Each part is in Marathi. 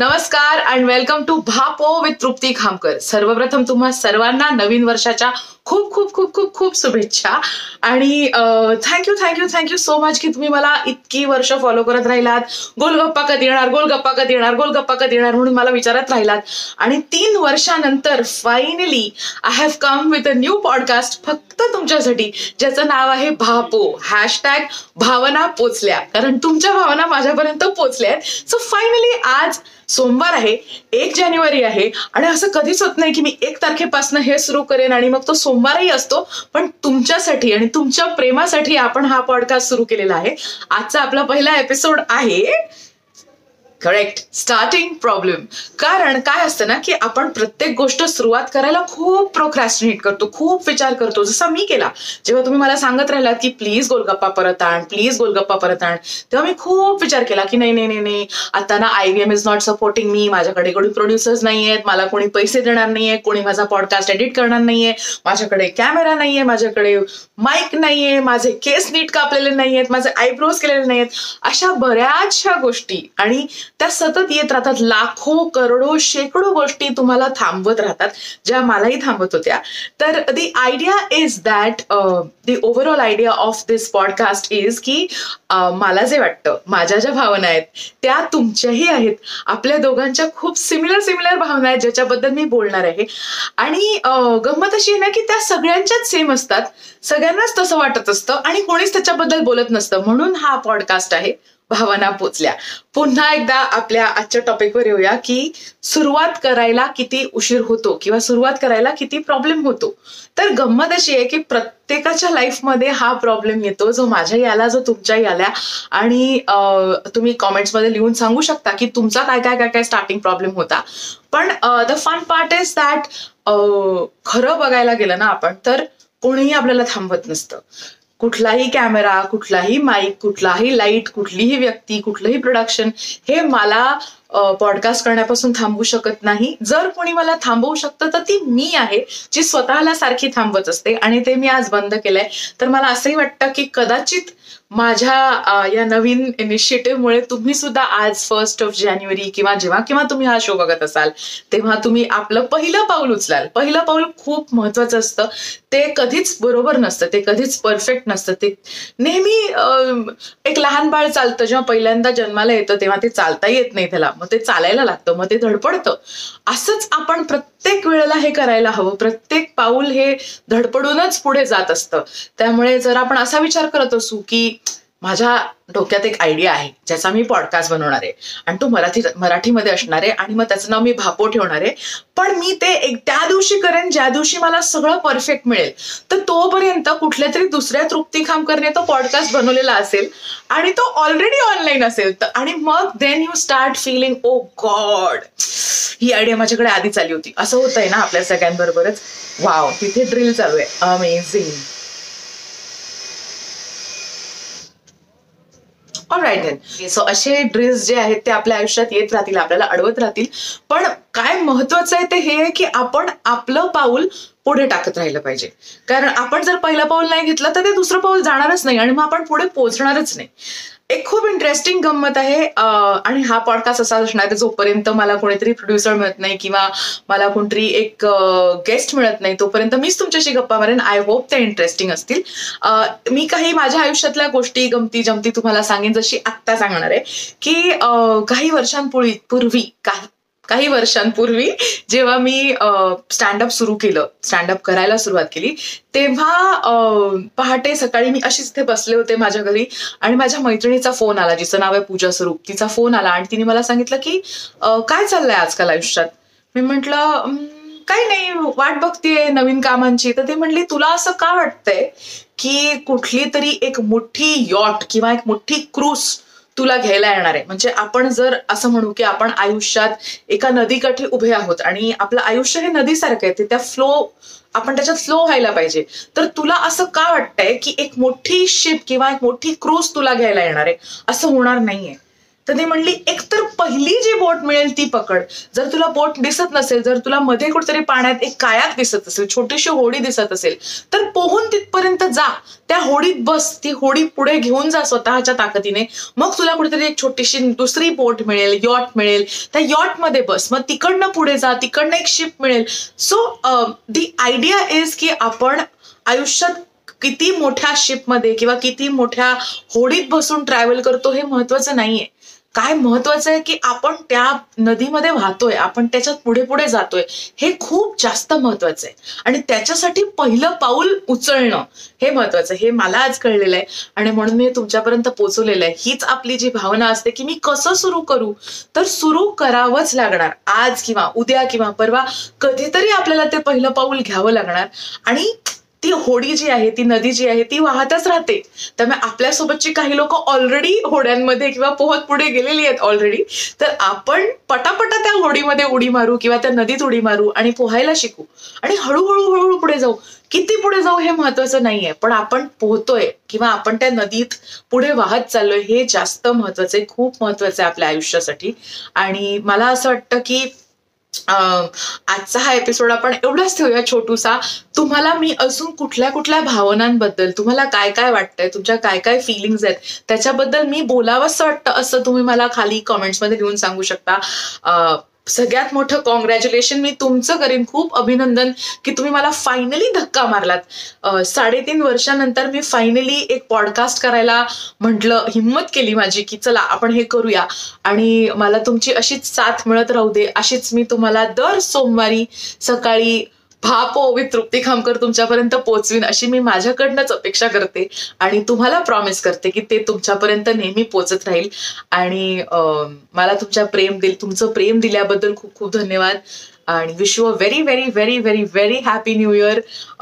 नमस्कार and welcome to Bhapo with Trupti Khamkar. सर्वप्रथम तुम्हा सर्वांना नवीन वर्षाच्या खूप खूप खूप खूप खूप शुभेच्छा. आणि thank you thank you thank you so much की तुम्ही मला इतकी वर्ष फॉलो करत राहिलात. गोलगप्पा कधी येणार गोलगप्पा कधी येणार गोलगप्पा कधी येणार म्हणून मला विचारत राहिलात. आणि तीन वर्षानंतर finally I have come with a new podcast फक्त तुमच्यासाठी ज्याचं नाव आहे भापो. हॅशटॅग भावना पोचल्या. कारण तुमच्या भावना माझ्यापर्यंत पोचल्या आहेत. सो फायनली आज सोमवार आहे एक जानेवारी आहे आणि असं कधीच होत नाही की मी एक तारखेपासून हे सुरू करेन आणि मग तो सोमवारही असतो. पण तुमच्यासाठी आणि तुमच्या प्रेमासाठी आपण हा पॉडकास्ट सुरू केलेला आहे. आजचा आपला पहिला एपिसोड आहे करेक्ट स्टार्टिंग प्रॉब्लेम कारण काय असतं ना की आपण प्रत्येक गोष्ट सुरुवात करायला खूप प्रोक्रॅस्टिनेट करतो खूप विचार करतो. जसा मी केला. जेव्हा तुम्ही मला सांगत राहिलात की प्लीज गोलगप्पा परत आण प्लीज गोलगप्पा परत आण तेव्हा मी खूप विचार केला की नाही नाही नाही नाही. आता ना I V M is not supporting मी माझ्याकडे कोणी प्रोड्युसर्स नाही आहेत मला कोणी पैसे देणार नाहीये. कोणी माझा पॉडकास्ट एडिट करणार नाहीये. माझ्याकडे कॅमेरा नाहीये. माझ्याकडे माईक नाहीये. माझे केस नीट कापलेले नाहीयेत. माझे आयब्रोज केलेले नाहीयेत. अशा बऱ्याचशा गोष्टी. आणि त्या सतत येत राहतात. लाखो करोडो शेकडो गोष्टी तुम्हाला थांबवत राहतात ज्या मलाही थांबत होत्या. तर the idea is that the overall idea of this podcast is की uh, मला जे वाटतं माझ्या ज्या भावना आहेत त्या तुमच्याही आहेत. आपल्या दोघांच्या खूप सिमिलर सिमिलर भावना आहेत ज्याच्याबद्दल मी बोलणार आहे. आणि uh, गंमत अशी आहे ना की त्या सगळ्यांच्याच सेम असतात. सगळ्यांनाच तसं वाटत असतं आणि कोणीच त्याच्याबद्दल बोलत नसतं. म्हणून हा पॉडकास्ट आहे. भावना पोचल्या. पुन्हा एकदा आपल्या आजच्या टॉपिकवर येऊया की सुरुवात करायला किती उशीर होतो किंवा सुरुवात करायला किती प्रॉब्लेम होतो. तर गंमत अशी आहे की प्रत्येकाच्या लाईफमध्ये हा प्रॉब्लेम येतो जो माझ्याही याला जो तुमच्याही आल्या आणि तुम्ही कॉमेंट्समध्ये लिहून सांगू शकता की तुमचा काय काय काय काय स्टार्टिंग प्रॉब्लेम होता. पण the fun part is that खरं बघायला गेलं ना आपण तर कोणीही आपल्याला थांबवत नसतं. कुठलाही कॅमेरा कुठलाही माईक कुठलाही लाइट कुठलीही व्यक्ती कुठलंही प्रोडक्शन हे मला पॉडकास्ट करण्यापासून थांबू शकत नाही. जर कोणी मला थांबवू शकतं तर ती मी आहे जी स्वतःला सारखी थांबवत असते आणि ते मी आज बंद केलंय. तर मला असंही वाटतं की कदाचित माझ्या या नवीन इनिशिएटिव्हमुळे तुम्ही सुद्धा आज फर्स्ट ऑफ जानेवारी किंवा जेव्हा किंवा तुम्ही हा शो बघत असाल तेव्हा तुम्ही आपलं पहिलं पाऊल उचलाल. पहिलं पाऊल खूप महत्वाचं असतं. ते कधीच बरोबर नसतं ते कधीच परफेक्ट नसतं. ते नेहमी एक लहान बाळ चालतं जेव्हा पहिल्यांदा जन्माला येतं तेव्हा ते चालता येत नाही त्याला. मग ते चालायला लागतं मग ते धडपडतं. असंच आपण प्रत्येक वेळेला हे करायला हवं. प्रत्येक पाऊल हे धडपडूनच पुढे जात असतं. त्यामुळे जर आपण असा विचार करत असू की माझ्या डोक्यात एक आयडिया आहे ज्याचा मी पॉडकास्ट बनवणार आहे. आणि तो मराठी मराठीमध्ये असणार आहे आणि मग त्याचं नाव मी भापो ठेवणार आहे. पण मी ते एक त्या दिवशी करेन ज्या दिवशी मला सगळं परफेक्ट मिळेल. तर तोपर्यंत कुठल्या तरी दुसऱ्या तृप्ती खामकरने तो पॉडकास्ट बनवलेला असेल आणि तो ऑलरेडी ऑनलाईन असेल. तर आणि मग then you start feeling oh God he idea माझ्याकडे आधीच आली होती. असं होत आहे ना आपल्या सगळ्यांबरोबरच. वाव तिथे ड्रिल चालू आहे. अमेझिंग राईट सो असे ड्रिल्स जे आहेत ते आपल्या आयुष्यात येत राहतील आपल्याला अडवत राहतील. पण काय महत्वाचं आहे ते हे की आपण आपलं पाऊल पुढे टाकत राहिलं पाहिजे. कारण आपण जर पहिलं पाऊल नाही घेतलं तर ते दुसरं पाऊल जाणारच नाही आणि मग आपण पुढे पोहोचणारच नाही. एक खूप इंटरेस्टिंग गंमत आहे. आणि हा पॉडकास्ट असा असणार आहे जोपर्यंत मला कोणीतरी प्रोड्युसर मिळत नाही किंवा मला कोणतरी एक गेस्ट मिळत नाही तोपर्यंत मीच तुमच्याशी गप्पा मारेन. आय होप ते इंटरेस्टिंग असतील. मी काही माझ्या आयुष्यातल्या गोष्टी गमती जमती तुम्हाला सांगेन जशी आत्ता सांगणार आहे की काही वर्षांपूर्वी पूर्वी काही काही वर्षांपूर्वी जेव्हा मी स्टँडअप सुरू केलं स्टँडअप करायला सुरुवात केली तेव्हा पहाटे सकाळी मी अशीच इथे बसले होते माझ्या घरी आणि माझ्या मैत्रिणीचा फोन आला जिचं नाव आहे पूजा स्वरूप. तिचा फोन आला आणि तिने मला सांगितलं की काय चाललंय आजकाल आयुष्यात? मी म्हंटल काही नाही वाट बघतीये नवीन कामांची. तर ते म्हणली तुला असं का वाटतंय की कुठली तरी एक मोठी यॉट किंवा एक मोठी क्रूस तुला घ्यायला येणार आहे. म्हणजे आपण जर असं म्हणू की आपण आयुष्यात एका नदीकाठी उभे आहोत आणि आपलं आयुष्य हे नदीसारखं आहे ते त्या फ्लो आपण त्याच्यात फ्लो व्हायला पाहिजे. तर तुला असं का वाटतंय की एक मोठी शिप किंवा एक मोठी क्रूज तुला घ्यायला येणार आहे? असं होणार नाहीये. तर ती म्हणली एकतर पहिली जी बोट मिळेल ती पकड. जर तुला बोट दिसत नसेल जर तुला मध्ये कुठेतरी पाण्यात एक कायाक दिसत असेल छोटीशी होडी दिसत असेल तर पोहून तिथपर्यंत जा. त्या होडीत बस ती होडी पुढे घेऊन जा स्वतःच्या ताकदीने. मग तुला कुठेतरी एक छोटीशी दुसरी बोट मिळेल यॉट मिळेल. त्या यॉटमध्ये बस. मग तिकडनं पुढे जा तिकडनं एक शिप मिळेल. सो दी आयडिया इज की आपण आयुष्यात किती मोठ्या शिपमध्ये किंवा किती मोठ्या होडीत बसून ट्रॅव्हल करतो हे महत्वाचं नाहीये. काय महत्वाचं आहे की आपण त्या नदीमध्ये वाहतोय आपण त्याच्यात पुढे पुढे जातोय हे खूप जास्त महत्वाचं आहे. आणि त्याच्यासाठी पहिलं पाऊल उचलणं हे महत्वाचं हे मला आज कळलेलं आहे. आणि म्हणून मी तुमच्यापर्यंत पोचवलेलं आहे. हीच आपली जी भावना असते की मी कसं सुरू करू तर सुरू करावंच लागणार. आज किंवा उद्या किंवा परवा कधीतरी आपल्याला ते पहिलं पाऊल घ्यावं लागणार. आणि ती होडी जी आहे ती नदी जी आहे ती वाहतच राहते. त्यामुळे आपल्यासोबतची काही लोक ऑलरेडी होड्यांमध्ये किंवा पोहत पुढे गेलेली आहेत ऑलरेडी तर आपण पटापटा त्या होडीमध्ये उडी मारू किंवा त्या नदीत उडी मारू आणि पोहायला शिकू. आणि हळूहळू हळूहळू पुढे जाऊ. किती पुढे जाऊ हे महत्वाचं नाहीये. पण आपण पोहतोय किंवा आपण त्या नदीत पुढे वाहत चाललोय हे जास्त महत्वाचं आहे. खूप महत्वाचं आहे आपल्या आयुष्यासाठी. आणि मला असं वाटतं की आजचा हा एपिसोड आपण एवढाच ठेवूया छोटूसा. तुम्हाला मी अजून कुठल्या कुठल्या भावनांबद्दल तुम्हाला काय काय वाटतंय तुमच्या काय काय फिलिंग्स आहेत त्याच्याबद्दल मी बोलावंसं वाटतं असं तुम्ही मला खाली कमेंट्समध्ये लिहून सांगू शकता. सगळ्यात मोठं कॉंग्रॅच्युलेशन मी तुमचं करीन. खूप अभिनंदन की तुम्ही मला फायनली धक्का मारलात. साडेतीन वर्षानंतर मी फायनली एक पॉडकास्ट करायला म्हटलं हिंमत केली माझी की चला आपण हे करूया. आणि मला तुमची अशीच साथ मिळत राहू दे. अशीच मी तुम्हाला दर सोमवारी सकाळी भापो विथ तृप्ती खामकर तुमच्यापर्यंत पोचवीन अशी मी माझ्याकडनंच अपेक्षा करते. आणि तुम्हाला प्रॉमिस करते की ते तुमच्यापर्यंत नेहमी पोचत राहील. आणि मला तुमच्या प्रेम दिल तुमचं प्रेम दिल्याबद्दल खूप खूप धन्यवाद. आणि wish a very very very very very happy new year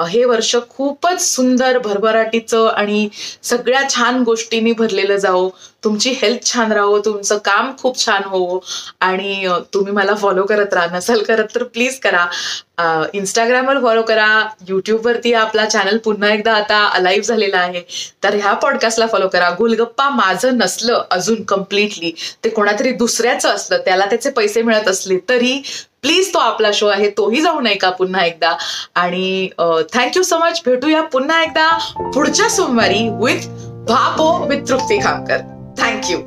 हे वर्ष खूपच सुंदर भरभराटीचं आणि सगळ्या छान गोष्टींनी भरलेलं जावो. तुमची हेल्थ छान राहो तुमचं काम खूप छान होवो आणि तुम्ही मला फॉलो करत राहा. नसाल करत तर प्लीज करा. इंस्टाग्रामवर फॉलो करा. युट्यूबवरती आपला चॅनल पुन्हा एकदा आता अलाईव्ह झालेला आहे. तर ह्या पॉडकास्टला फॉलो करा. गुलगप्पा माझं नसलं अजून कम्प्लिटली ते कोणातरी दुसऱ्याचं असलं त्याला त्याचे पैसे मिळत असले तरी प्लीज तो आपला शो आहे तोही जाऊ नये का पुन्हा एकदा? आणि थँक्यू सो मच भेटूया पुन्हा एकदा पुढच्या सोमवारी with Bhapo with Trupti Khamkar. Thank you